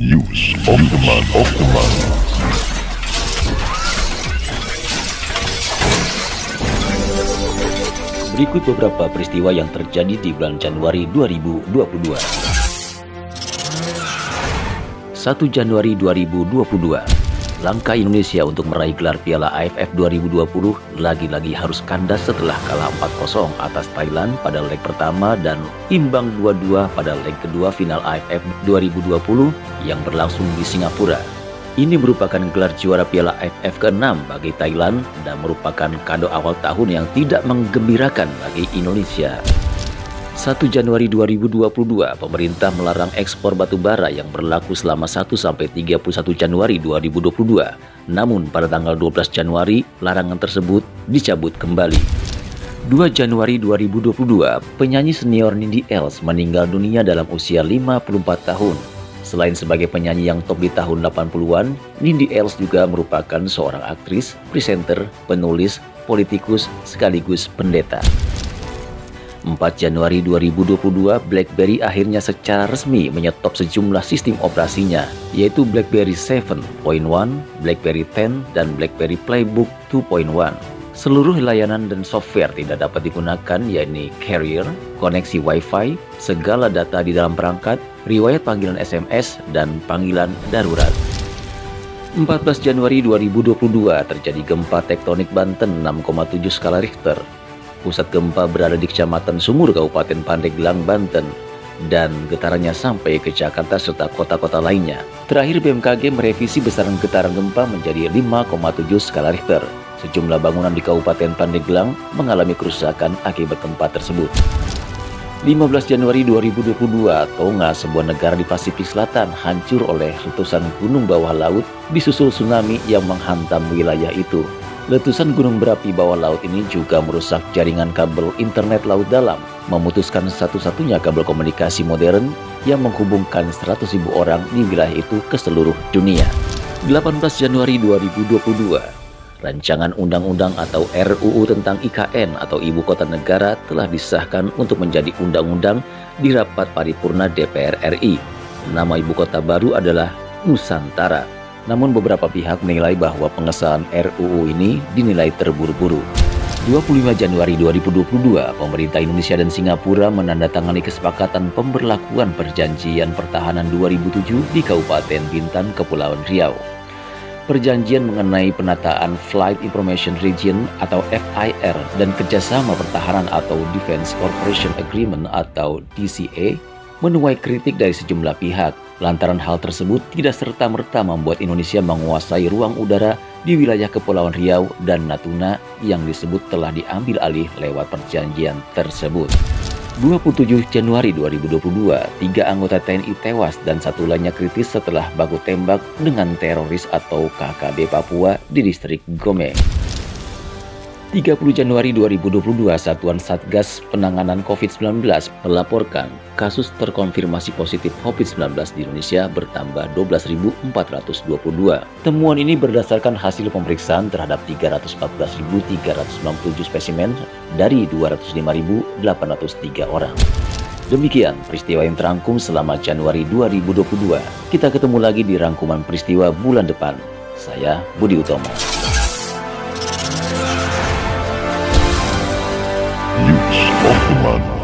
News of the month of the month. Berikut beberapa peristiwa yang terjadi di bulan Januari 2022. 1 Januari 2022 Langkah Indonesia untuk meraih gelar Piala AFF 2020 lagi-lagi harus kandas setelah kalah 4-0 atas Thailand pada leg pertama dan imbang 2-2 pada leg kedua final AFF 2020 yang berlangsung di Singapura. Ini merupakan gelar juara Piala AFF ke-6 bagi Thailand dan merupakan kado awal tahun yang tidak menggembirakan bagi Indonesia. 1 Januari 2022, pemerintah melarang ekspor batu bara yang berlaku selama 1 sampai 31 Januari 2022. Namun pada tanggal 12 Januari, larangan tersebut dicabut kembali. 2 Januari 2022, penyanyi senior Nindi Els meninggal dunia dalam usia 54 tahun. Selain sebagai penyanyi yang top di tahun 80-an, Nindi Els juga merupakan seorang aktris, presenter, penulis, politikus, sekaligus pendeta. 4 Januari 2022, BlackBerry akhirnya secara resmi menyetop sejumlah sistem operasinya, yaitu BlackBerry 7.1, BlackBerry 10, dan BlackBerry Playbook 2.1. Seluruh layanan dan software tidak dapat digunakan yakni carrier, koneksi Wi-Fi, segala data di dalam perangkat, riwayat panggilan SMS, dan panggilan darurat. 14 Januari 2022 terjadi gempa tektonik Banten 6,7 skala Richter Pusat gempa berada di Kecamatan Sumur, Kabupaten Pandeglang, Banten, dan getarannya sampai ke Jakarta serta kota-kota lainnya. Terakhir BMKG merevisi besaran getaran gempa menjadi 5,7 skala Richter. Sejumlah bangunan di Kabupaten Pandeglang mengalami kerusakan akibat gempa tersebut. 15 Januari 2022, Tonga, sebuah negara di Pasifik Selatan, hancur oleh letusan gunung bawah laut disusul tsunami yang menghantam wilayah itu. Letusan gunung berapi bawah laut ini juga merusak jaringan kabel internet laut dalam, memutuskan satu-satunya kabel komunikasi modern yang menghubungkan 100.000 orang di wilayah itu ke seluruh dunia. 18 Januari 2022, Rancangan Undang-Undang atau RUU tentang IKN atau Ibu Kota Negara telah disahkan untuk menjadi undang-undang di rapat paripurna DPR RI. Nama ibu kota baru adalah Nusantara. Namun beberapa pihak menilai bahwa pengesahan RUU ini dinilai terburu-buru. 25 Januari 2022, pemerintah Indonesia dan Singapura menandatangani kesepakatan pemberlakuan perjanjian pertahanan 2007 di Kabupaten Bintan, Kepulauan Riau. Perjanjian mengenai penataan Flight Information Region atau FIR dan kerjasama pertahanan atau Defense Cooperation Agreement atau DCA menuai kritik dari sejumlah pihak. Lantaran hal tersebut tidak serta-merta membuat Indonesia menguasai ruang udara di wilayah Kepulauan Riau dan Natuna yang disebut telah diambil alih lewat perjanjian tersebut. 27 Januari 2022, tiga anggota TNI tewas dan satu lainnya kritis setelah baku tembak dengan teroris atau KKB Papua di distrik Gome. 30 Januari 2022, Satuan Satgas Penanganan COVID-19 melaporkan kasus terkonfirmasi positif COVID-19 di Indonesia bertambah 12.422. Temuan ini berdasarkan hasil pemeriksaan terhadap 314.397 spesimen dari 205.803 orang. Demikian peristiwa yang terangkum selama Januari 2022. Kita ketemu lagi di rangkuman peristiwa bulan depan. Saya Budi Utomo. touch of the man.